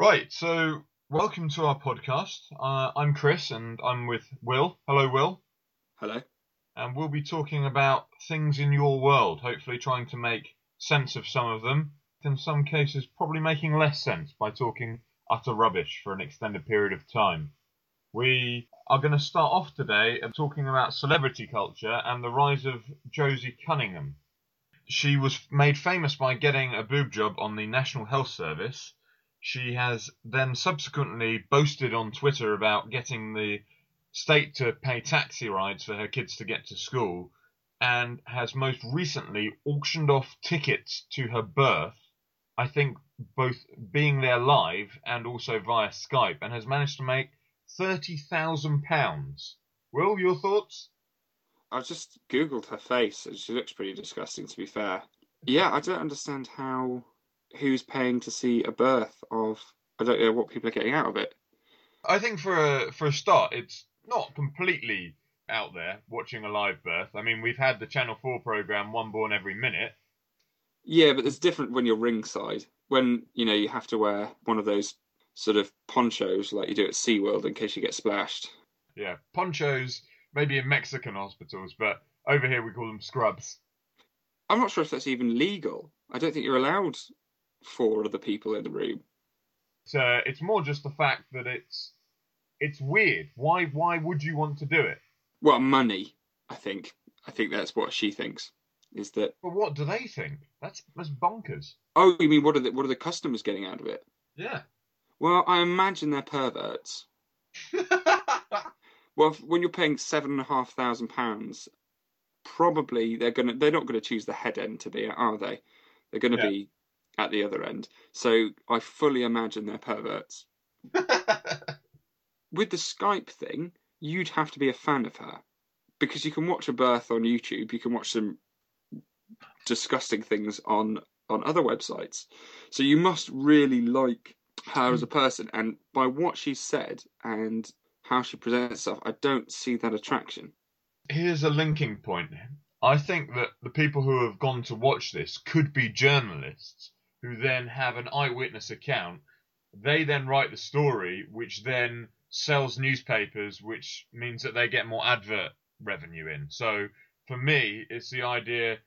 Right, so welcome to our podcast. Uh, I'm Chris and I'm with Will. Hello, Will. Hello. And we'll be talking about things in your world, hopefully trying to make sense of some of them. In some cases, probably making less sense by talking utter rubbish for an extended period of time. We are going to start off today talking about celebrity culture and the rise of Josie Cunningham. She was made famous by getting a boob job on the National Health Service. She has then subsequently boasted on Twitter about getting the state to pay taxi rides for her kids to get to school and has most recently auctioned off tickets to her birth, I think both being there live and also via Skype, and has managed to make £30,000. Will, your thoughts? I've just googled her face and she looks pretty disgusting to be fair. Yeah, I don't understand how who's paying to see a birth of I don't know what people are getting out of it. I think for a, for a start, it's not completely out there watching a live birth. I mean, we've had the Channel 4 program One Born Every Minute. Yeah, but it's different when you're ringside. When, you know, you have to wear one of those sort of ponchos like you do at SeaWorld in case you get splashed. Yeah, ponchos maybe in Mexican hospitals, but over here we call them scrubs. I'm not sure if that's even legal. I don't think you're allowed four other people in the room. So it's more just the fact that it's it's weird. Why why would you want to do it? Well, money. I think. I think that's what she thinks. Is that? But what do they think? That's that's bonkers. Oh, you mean what are the what are the customers getting out of it? Yeah. Well, I imagine they're perverts. well, when you're paying seven and a half thousand pounds, probably they're gonna they're not gonna choose the head end to be are they? They're gonna Yeah. be at the other end. So I fully imagine they're perverts. With the Skype thing, you'd have to be a fan of her because you can watch a birth on YouTube. You can watch some disgusting things on on other websites. So you must really like her as a person. And by what she said and how she presents herself, I don't see that attraction. Here's a linking point. I think that the people who have gone to watch this could be journalists who then have an eyewitness account. They then write the story, which then sells newspapers, which means that they get more advert revenue in. So for me, it's the idea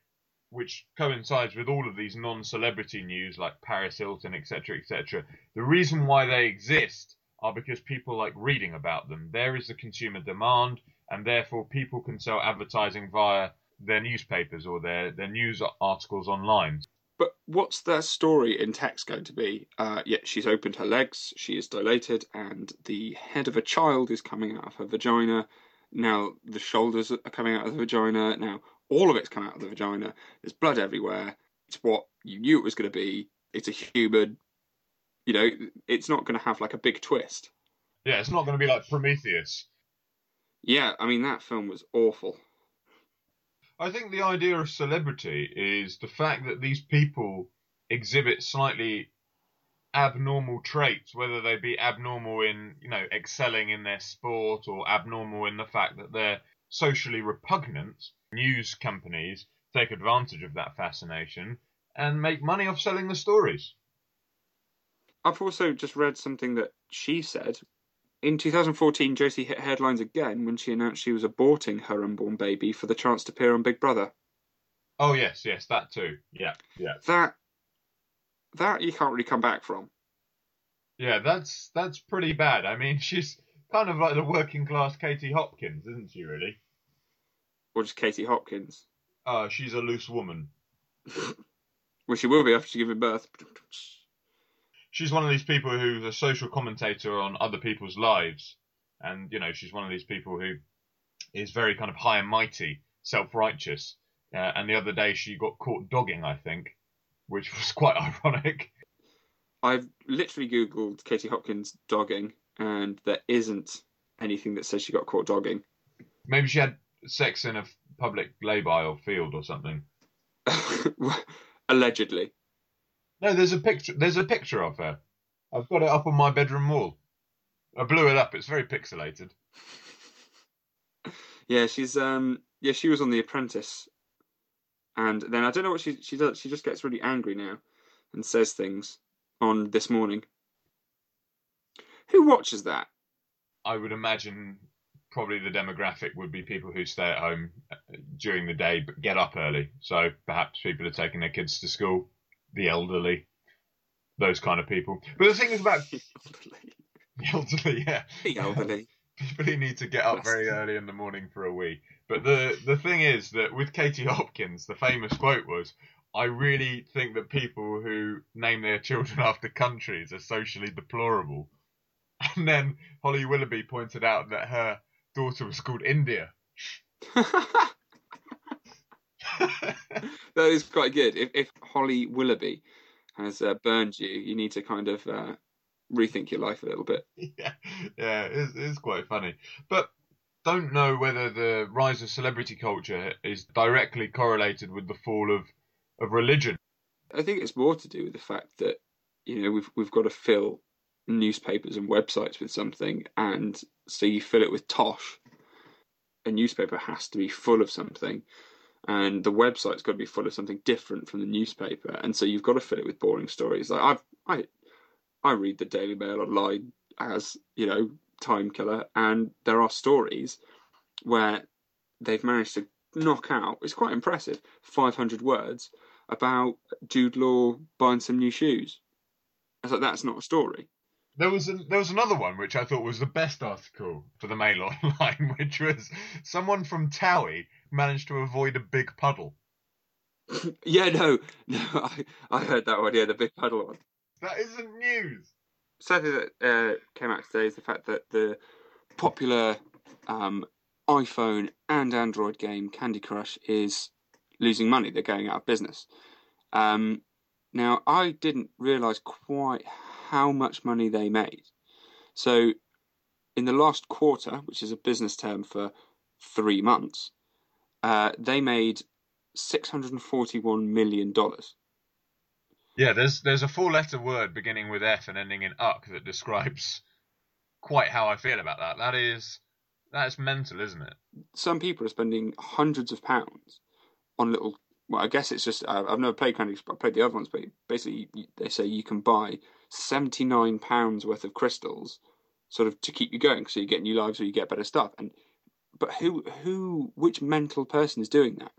which coincides with all of these non-celebrity news like Paris Hilton, etc., etc. The reason why they exist are because people like reading about them. There is a consumer demand, and therefore people can sell advertising via their newspapers or their, their news articles online. But what's their story in text going to be? Uh, yeah, she's opened her legs, she is dilated, and the head of a child is coming out of her vagina. Now the shoulders are coming out of the vagina. Now all of it's come out of the vagina. There's blood everywhere. It's what you knew it was going to be. It's a human. You know, it's not going to have like a big twist. Yeah, it's not going to be like Prometheus. Yeah, I mean that film was awful. I think the idea of celebrity is the fact that these people exhibit slightly abnormal traits, whether they be abnormal in, you know, excelling in their sport or abnormal in the fact that they're socially repugnant. News companies take advantage of that fascination and make money off selling the stories. I've also just read something that she said. In 2014, Josie hit headlines again when she announced she was aborting her unborn baby for the chance to appear on Big Brother. Oh yes, yes, that too. Yeah, yeah. That that you can't really come back from. Yeah, that's that's pretty bad. I mean, she's kind of like the working class Katie Hopkins, isn't she? Really? Or just Katie Hopkins. Uh, she's a loose woman. Well, she will be after she gives birth. She's one of these people who's a social commentator on other people's lives, and you know, she's one of these people who is very kind of high and mighty, self-righteous. Uh, and the other day, she got caught dogging, I think, which was quite ironic. I've literally googled Katie Hopkins dogging, and there isn't anything that says she got caught dogging. Maybe she had sex in a public lay-by or field or something. Allegedly. No, there's a picture. There's a picture of her. I've got it up on my bedroom wall. I blew it up. It's very pixelated. Yeah, she's um yeah, she was on The Apprentice. And then I don't know what she she does she just gets really angry now and says things on this morning. Who watches that? I would imagine probably the demographic would be people who stay at home uh, during the day but get up early. So perhaps people are taking their kids to school, the elderly, those kind of people. But the thing is about The the elderly, yeah. The elderly. people who need to get up very early in the morning for a wee. But the the thing is that with Katie Hopkins, the famous quote was, "I really think that people who name their children after countries are socially deplorable." And then Holly Willoughby pointed out that her daughter was called India. that is quite good. If, if Holly Willoughby has uh, burned you, you need to kind of uh, rethink your life a little bit. yeah, yeah, it's, it's quite funny. But don't know whether the rise of celebrity culture is directly correlated with the fall of, of religion. I think it's more to do with the fact that you know we've we've got to fill newspapers and websites with something, and so you fill it with tosh. A newspaper has to be full of something, and the website's got to be full of something different from the newspaper, and so you've got to fill it with boring stories. Like I've I I read the Daily Mail online as you know time killer, and there are stories where they've managed to knock out. It's quite impressive. Five hundred words about Jude Law buying some new shoes. I was like, that's not a story. There was there was another one which I thought was the best article for the Mail Online, which was someone from Towie managed to avoid a big puddle. yeah, no, no, I, I heard that one. Yeah, the big puddle one. That isn't news. Something that uh, came out today is the fact that the popular um, iPhone and Android game Candy Crush is losing money. They're going out of business. Um, now, I didn't realise quite how much money they made. So, in the last quarter, which is a business term for three months, uh, they made six hundred and forty-one million dollars. Yeah, there's there's a four letter word beginning with F and ending in uck that describes quite how I feel about that. That is that's mental, isn't it? Some people are spending hundreds of pounds on little. Well, I guess it's just I've never played Candy Crush, but I played the other ones. But basically, they say you can buy seventy-nine pounds worth of crystals, sort of to keep you going, so you get new lives or you get better stuff. And but who who which mental person is doing that?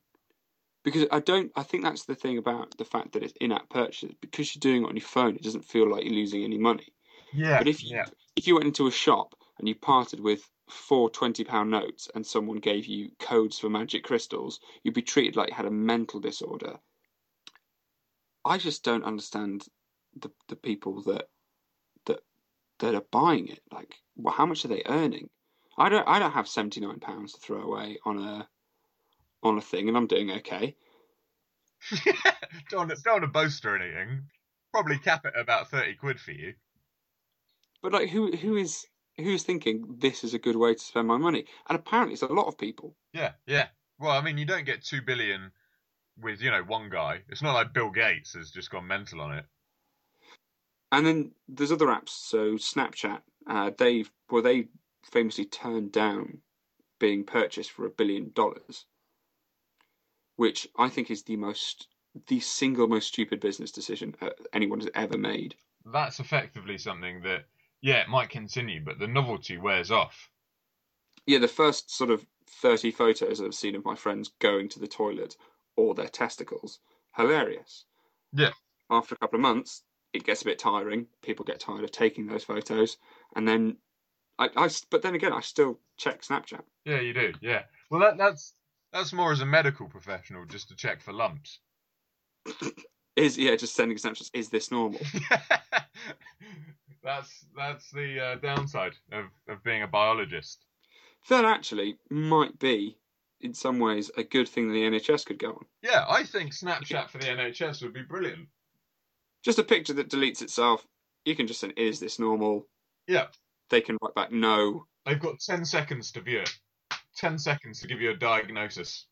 Because I don't. I think that's the thing about the fact that it's in-app purchases. Because you're doing it on your phone, it doesn't feel like you're losing any money. Yeah. But if you if you went into a shop and you parted with four twenty pound notes and someone gave you codes for magic crystals, you'd be treated like you had a mental disorder. I just don't understand the the people that that that are buying it. Like, well, how much are they earning? I don't I don't have seventy nine pounds to throw away on a on a thing, and I'm doing okay. don't, don't want to boast or anything. Probably cap it at about thirty quid for you. But like, who who is who's thinking this is a good way to spend my money? And apparently, it's a lot of people. Yeah, yeah. Well, I mean, you don't get two billion with you know one guy. It's not like Bill Gates has just gone mental on it. And then there's other apps. So Snapchat, uh, they've well, they famously turned down being purchased for a billion dollars, which I think is the most, the single most stupid business decision uh, anyone has ever made. That's effectively something that, yeah, it might continue, but the novelty wears off. Yeah, the first sort of 30 photos I've seen of my friends going to the toilet or their testicles, hilarious. Yeah. After a couple of months, it gets a bit tiring. People get tired of taking those photos, and then I, I but then again, I still check Snapchat. Yeah, you do. Yeah. Well, that that's that's more as a medical professional, just to check for lumps. Is yeah, just sending snapshots. Is this normal? that's that's the uh, downside of of being a biologist. That actually might be, in some ways, a good thing the NHS could go on. Yeah, I think Snapchat for the NHS would be brilliant. Just a picture that deletes itself. You can just say, "Is this normal?" Yeah. They can write back, "No." They've got ten seconds to view it. Ten seconds to give you a diagnosis.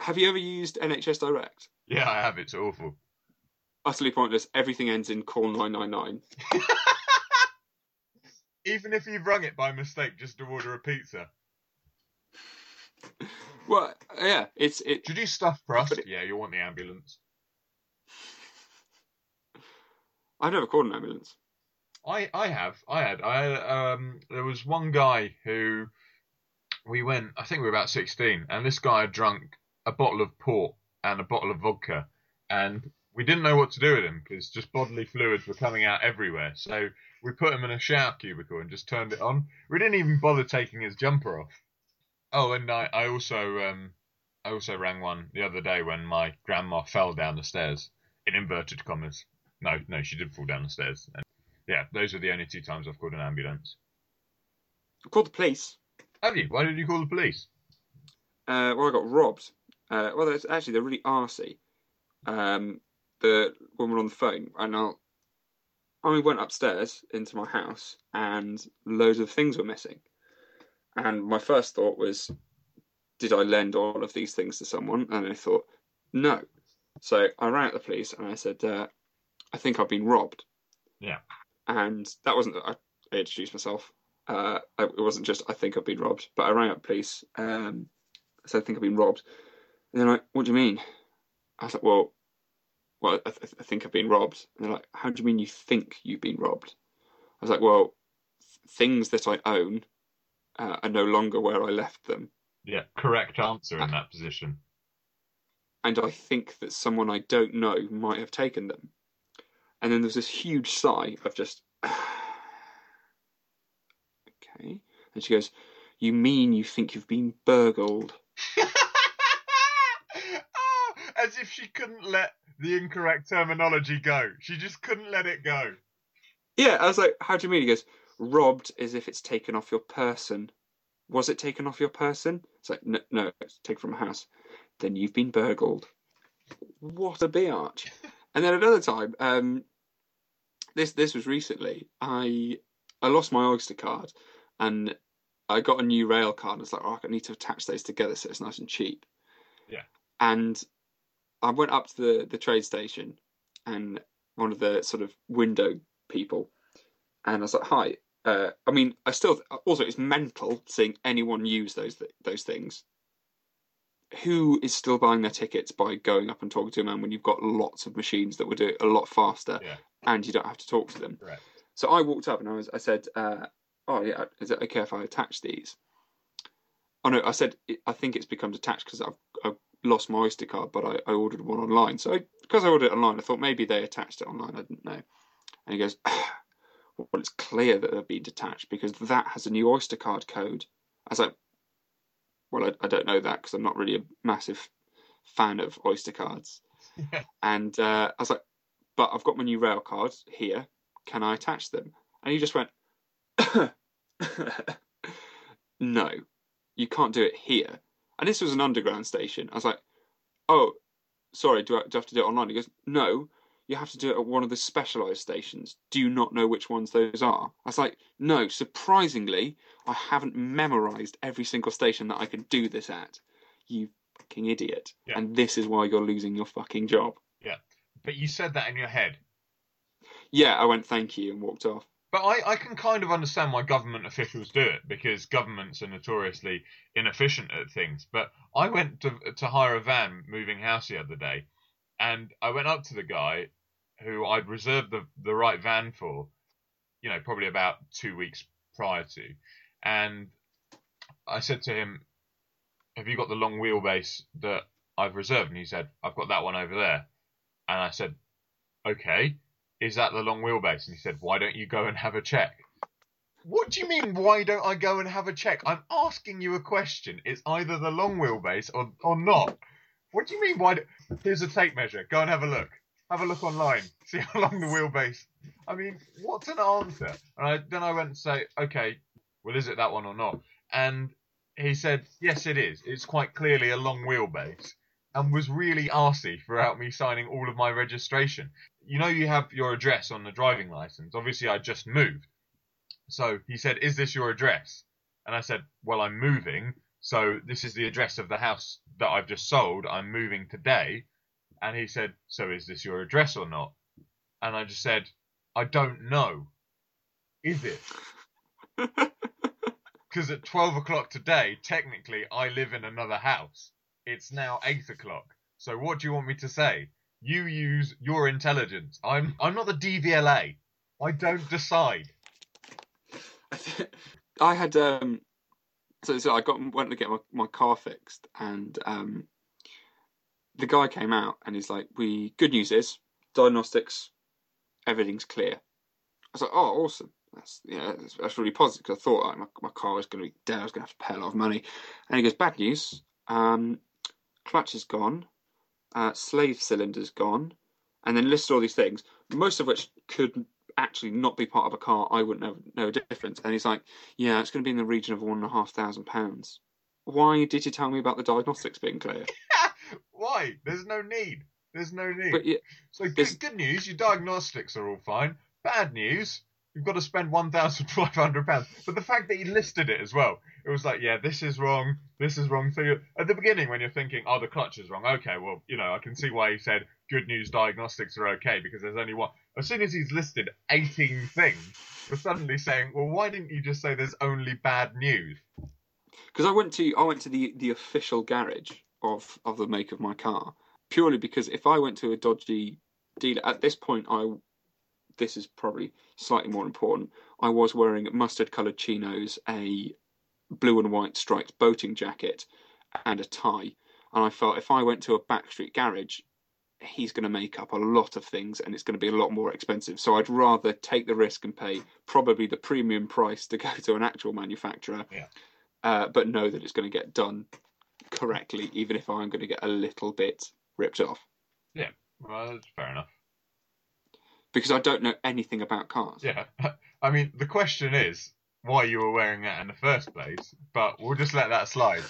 Have you ever used NHS Direct? Yeah, I have. It's awful. Utterly pointless. Everything ends in call nine nine nine. Even if you've rung it by mistake just to order a pizza. Well, yeah, it's it. Should you stuff crust? It- Yeah, you'll want the ambulance. I've never called an ambulance. I I have I had I um there was one guy who we went I think we were about sixteen and this guy had drunk a bottle of port and a bottle of vodka and we didn't know what to do with him because just bodily fluids were coming out everywhere so we put him in a shower cubicle and just turned it on we didn't even bother taking his jumper off oh and I I also um I also rang one the other day when my grandma fell down the stairs in inverted commas no no she did fall down the stairs and yeah, those are the only two times I've called an ambulance. I called the police. Have you? Why did you call the police? Uh, well, I got robbed. Uh, well, actually, they're really arsey. Um, the woman on the phone, and I'll, I went upstairs into my house, and loads of things were missing. And my first thought was, did I lend all of these things to someone? And I thought, no. So I rang up the police and I said, uh, I think I've been robbed. Yeah and that wasn't I, I introduced myself. Uh, I, it wasn't just I think I've been robbed, but I rang up police. Um, I said I think I've been robbed, and they're like, "What do you mean?" I was like, "Well, well, I, th- I think I've been robbed." And they're like, "How do you mean you think you've been robbed?" I was like, "Well, things that I own uh, are no longer where I left them." Yeah, correct answer in that position. And I think that someone I don't know might have taken them. And then there's this huge sigh of just, okay. And she goes, You mean you think you've been burgled? as if she couldn't let the incorrect terminology go. She just couldn't let it go. Yeah, I was like, How do you mean? He goes, Robbed as if it's taken off your person. Was it taken off your person? It's like, No, no it's taken from a house. Then you've been burgled. What a biatch. And then another time, um, this this was recently. I I lost my Oyster card, and I got a new rail card. And it's like, oh, I need to attach those together so it's nice and cheap. Yeah. And I went up to the the trade station, and one of the sort of window people, and I was like, hi. Uh, I mean, I still also it's mental seeing anyone use those those things who is still buying their tickets by going up and talking to a man when you've got lots of machines that will do it a lot faster yeah. and you don't have to talk to them? Correct. So I walked up and I was, I said, uh, "Oh yeah, is it okay if I attach these?" Oh no, I said I think it's become detached because I've lost my Oyster card, but I, I ordered one online. So I, because I ordered it online, I thought maybe they attached it online. I didn't know. And he goes, "Well, it's clear that they've been detached because that has a new Oyster card code." I was like, well, I, I don't know that because I'm not really a massive fan of Oyster cards. and uh, I was like, but I've got my new rail cards here. Can I attach them? And he just went, no, you can't do it here. And this was an underground station. I was like, oh, sorry, do I, do I have to do it online? He goes, no, you have to do it at one of the specialised stations. Do you not know which ones those are? I was like, no, surprisingly, I haven't memorised every single station that I can do this at. You fucking idiot. Yeah. And this is why you're losing your fucking job. Yeah. But you said that in your head. Yeah, I went thank you and walked off. But I, I can kind of understand why government officials do it because governments are notoriously inefficient at things. But I went to to hire a van moving house the other day, and I went up to the guy who I'd reserved the the right van for, you know, probably about two weeks prior to, and I said to him, "Have you got the long wheelbase that I've reserved?" And he said, "I've got that one over there." And I said, "Okay." Is that the long wheelbase? And he said, why don't you go and have a check? What do you mean, why don't I go and have a check? I'm asking you a question. It's either the long wheelbase or, or not. What do you mean, why? Do... Here's a tape measure. Go and have a look. Have a look online. See how long the wheelbase. I mean, what's an answer? And I, then I went and say, okay, well, is it that one or not? And he said, yes, it is. It's quite clearly a long wheelbase and was really arsy throughout me signing all of my registration. You know, you have your address on the driving license. Obviously, I just moved. So he said, Is this your address? And I said, Well, I'm moving. So this is the address of the house that I've just sold. I'm moving today. And he said, So is this your address or not? And I just said, I don't know. Is it? Because at 12 o'clock today, technically, I live in another house. It's now 8 o'clock. So what do you want me to say? You use your intelligence. I'm I'm not the DVLA. I don't decide. I had um, so, so I got went to get my, my car fixed, and um, the guy came out and he's like, "We good news is diagnostics, everything's clear." I was like, "Oh, awesome! That's yeah, that's, that's really positive." Because I thought like, my my car was going to be dead. I was going to have to pay a lot of money. And he goes, "Bad news. Um, clutch is gone. Uh, slave cylinder's gone." And then lists all these things, most of which could actually not be part of a car. I wouldn't know know a difference. And he's like, "Yeah, it's going to be in the region of one and a half thousand pounds." Why did you tell me about the diagnostics being clear? Why? There's no need. There's no need. But yeah, so good, good news, your diagnostics are all fine. Bad news, you've got to spend one thousand five hundred pounds. But the fact that he listed it as well, it was like, yeah, this is wrong, this is wrong. So at the beginning, when you're thinking, oh, the clutch is wrong, okay, well, you know, I can see why he said good news, diagnostics are okay because there's only one. As soon as he's listed eighteen things, we're suddenly saying, well, why didn't you just say there's only bad news? because I went to I went to the the official garage of of the make of my car purely because if I went to a dodgy dealer at this point I this is probably slightly more important I was wearing mustard coloured chinos a blue and white striped boating jacket and a tie and I felt if I went to a backstreet garage he's going to make up a lot of things and it's going to be a lot more expensive so I'd rather take the risk and pay probably the premium price to go to an actual manufacturer Yeah. uh, but know that it's going to get done correctly, even if I'm going to get a little bit ripped off Yeah, Well, that's fair enough. because I don't know anything about cars. Yeah. I mean, the question is why you were wearing that in the first place, but we'll just let that slide.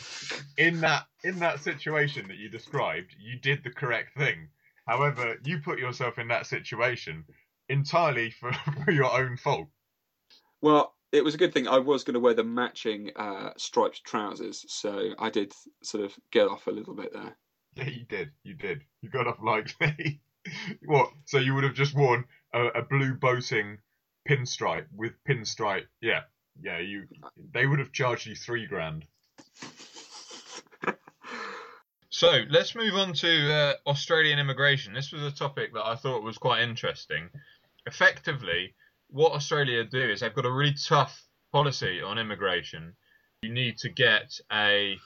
In that in that situation that you described, you did the correct thing. However, you put yourself in that situation entirely for, for your own fault. Well, it was a good thing. I was going to wear the matching uh, striped trousers, so I did sort of get off a little bit there. Yeah, you did. You did. You got off lightly. what? So you would have just worn a, a blue boating pinstripe with pinstripe. Yeah, yeah. You. They would have charged you three grand. So let's move on to uh, Australian immigration. This was a topic that I thought was quite interesting. Effectively, what Australia do is they've got a really tough policy on immigration. You need to get a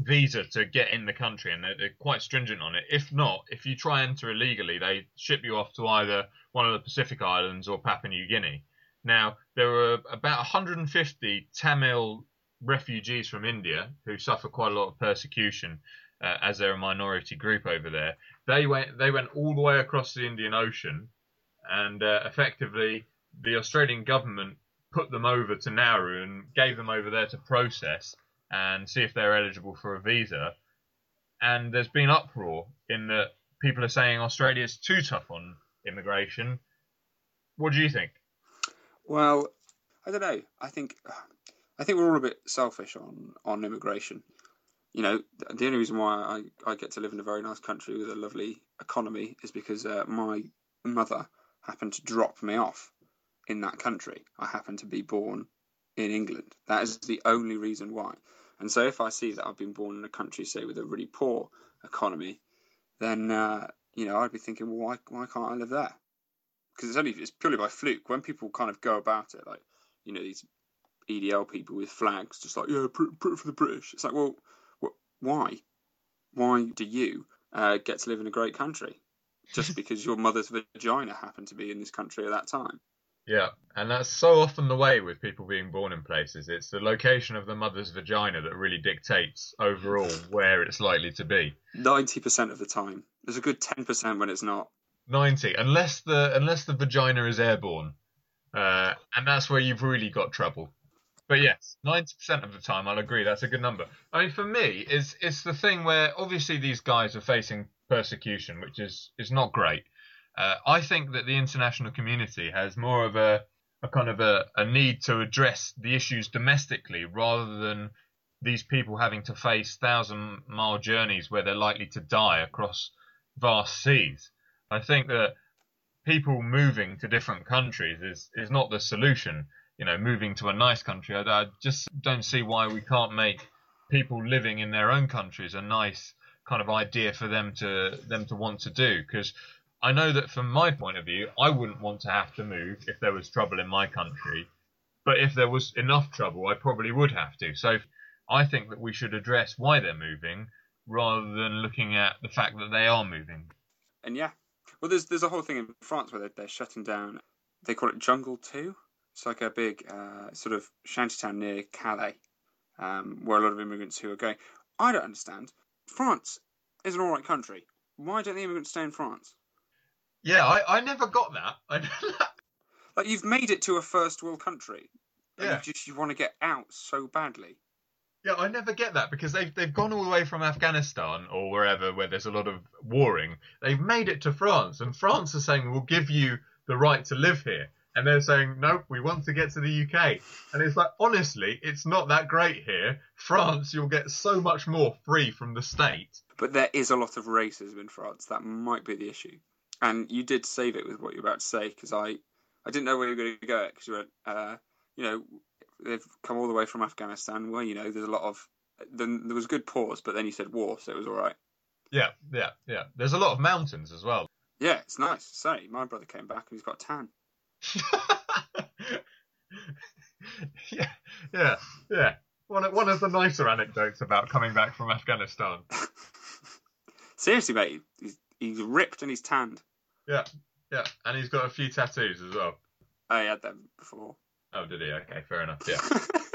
visa to get in the country, and they're, they're quite stringent on it. If not, if you try enter illegally, they ship you off to either one of the Pacific Islands or Papua New Guinea. Now, there were about 150 Tamil refugees from India who suffer quite a lot of persecution uh, as they're a minority group over there. They went they went all the way across the Indian Ocean, and uh, effectively the Australian government put them over to Nauru and gave them over there to process and see if they're eligible for a visa. And there's been uproar in that people are saying Australia's too tough on immigration. What do you think? Well, I don't know. I think I think we're all a bit selfish on on immigration. You know, the only reason why I, I get to live in a very nice country with a lovely economy is because uh, my mother happened to drop me off in that country. I happen to be born in England. That is the only reason why. And so, if I see that I've been born in a country, say, with a really poor economy, then uh, you know I'd be thinking, well, why why can't I live there? Because it's only it's purely by fluke. When people kind of go about it, like you know these EDL people with flags, just like yeah, put, for the British. It's like, well, wh- why? Why do you uh, get to live in a great country just because your mother's vagina happened to be in this country at that time? Yeah, and that's so often the way with people being born in places. It's the location of the mother's vagina that really dictates overall where it's likely to be. Ninety percent of the time, there's a good ten percent when it's not. 90 unless the unless the vagina is airborne. Uh, and that's where you've really got trouble. But yes 90% of the time i'll agree that's a good number. I mean for me is it's the thing where obviously these guys are facing persecution which is is not great. Uh, i think that the international community has more of a a kind of a, a need to address the issues domestically rather than these people having to face thousand mile journeys where they're likely to die across vast seas I think that people moving to different countries is, is not the solution. You know, moving to a nice country, I, I just don't see why we can't make people living in their own countries a nice kind of idea for them to them to want to do. Because I know that from my point of view, I wouldn't want to have to move if there was trouble in my country. But if there was enough trouble, I probably would have to. So I think that we should address why they're moving rather than looking at the fact that they are moving. And yeah, well, there's there's a whole thing in France where they're, they're shutting down. They call it Jungle Two. It's like a big uh, sort of shantytown near Calais, um, where a lot of immigrants who are going. I don't understand. France is an all right country. Why don't the immigrants stay in France? Yeah, I, I never got that. I, Like you've made it to a first world country, and Yeah. you just you want to get out so badly. Yeah, I never get that because they've they've gone all the way from Afghanistan or wherever where there's a lot of warring. They've made it to France, and France is saying we'll give you the right to live here, and they're saying nope, we want to get to the UK. And it's like honestly, it's not that great here. France, you'll get so much more free from the state. But there is a lot of racism in France. That might be the issue. And you did save it with what you're about to say because I, I didn't know where you were going to go because you went, uh, you know, they've come all the way from Afghanistan. Well, you know, there's a lot of. Then there was good pause, but then you said war, so it was all right. Yeah, yeah, yeah. There's a lot of mountains as well. Yeah, it's nice. Say, my brother came back and he's got tan. yeah, yeah, yeah. One of, one of the nicer anecdotes about coming back from Afghanistan. Seriously, mate, he's he's ripped and he's tanned. Yeah, yeah, and he's got a few tattoos as well. Oh, I had them before. Oh, did he? Okay, fair enough. Yeah.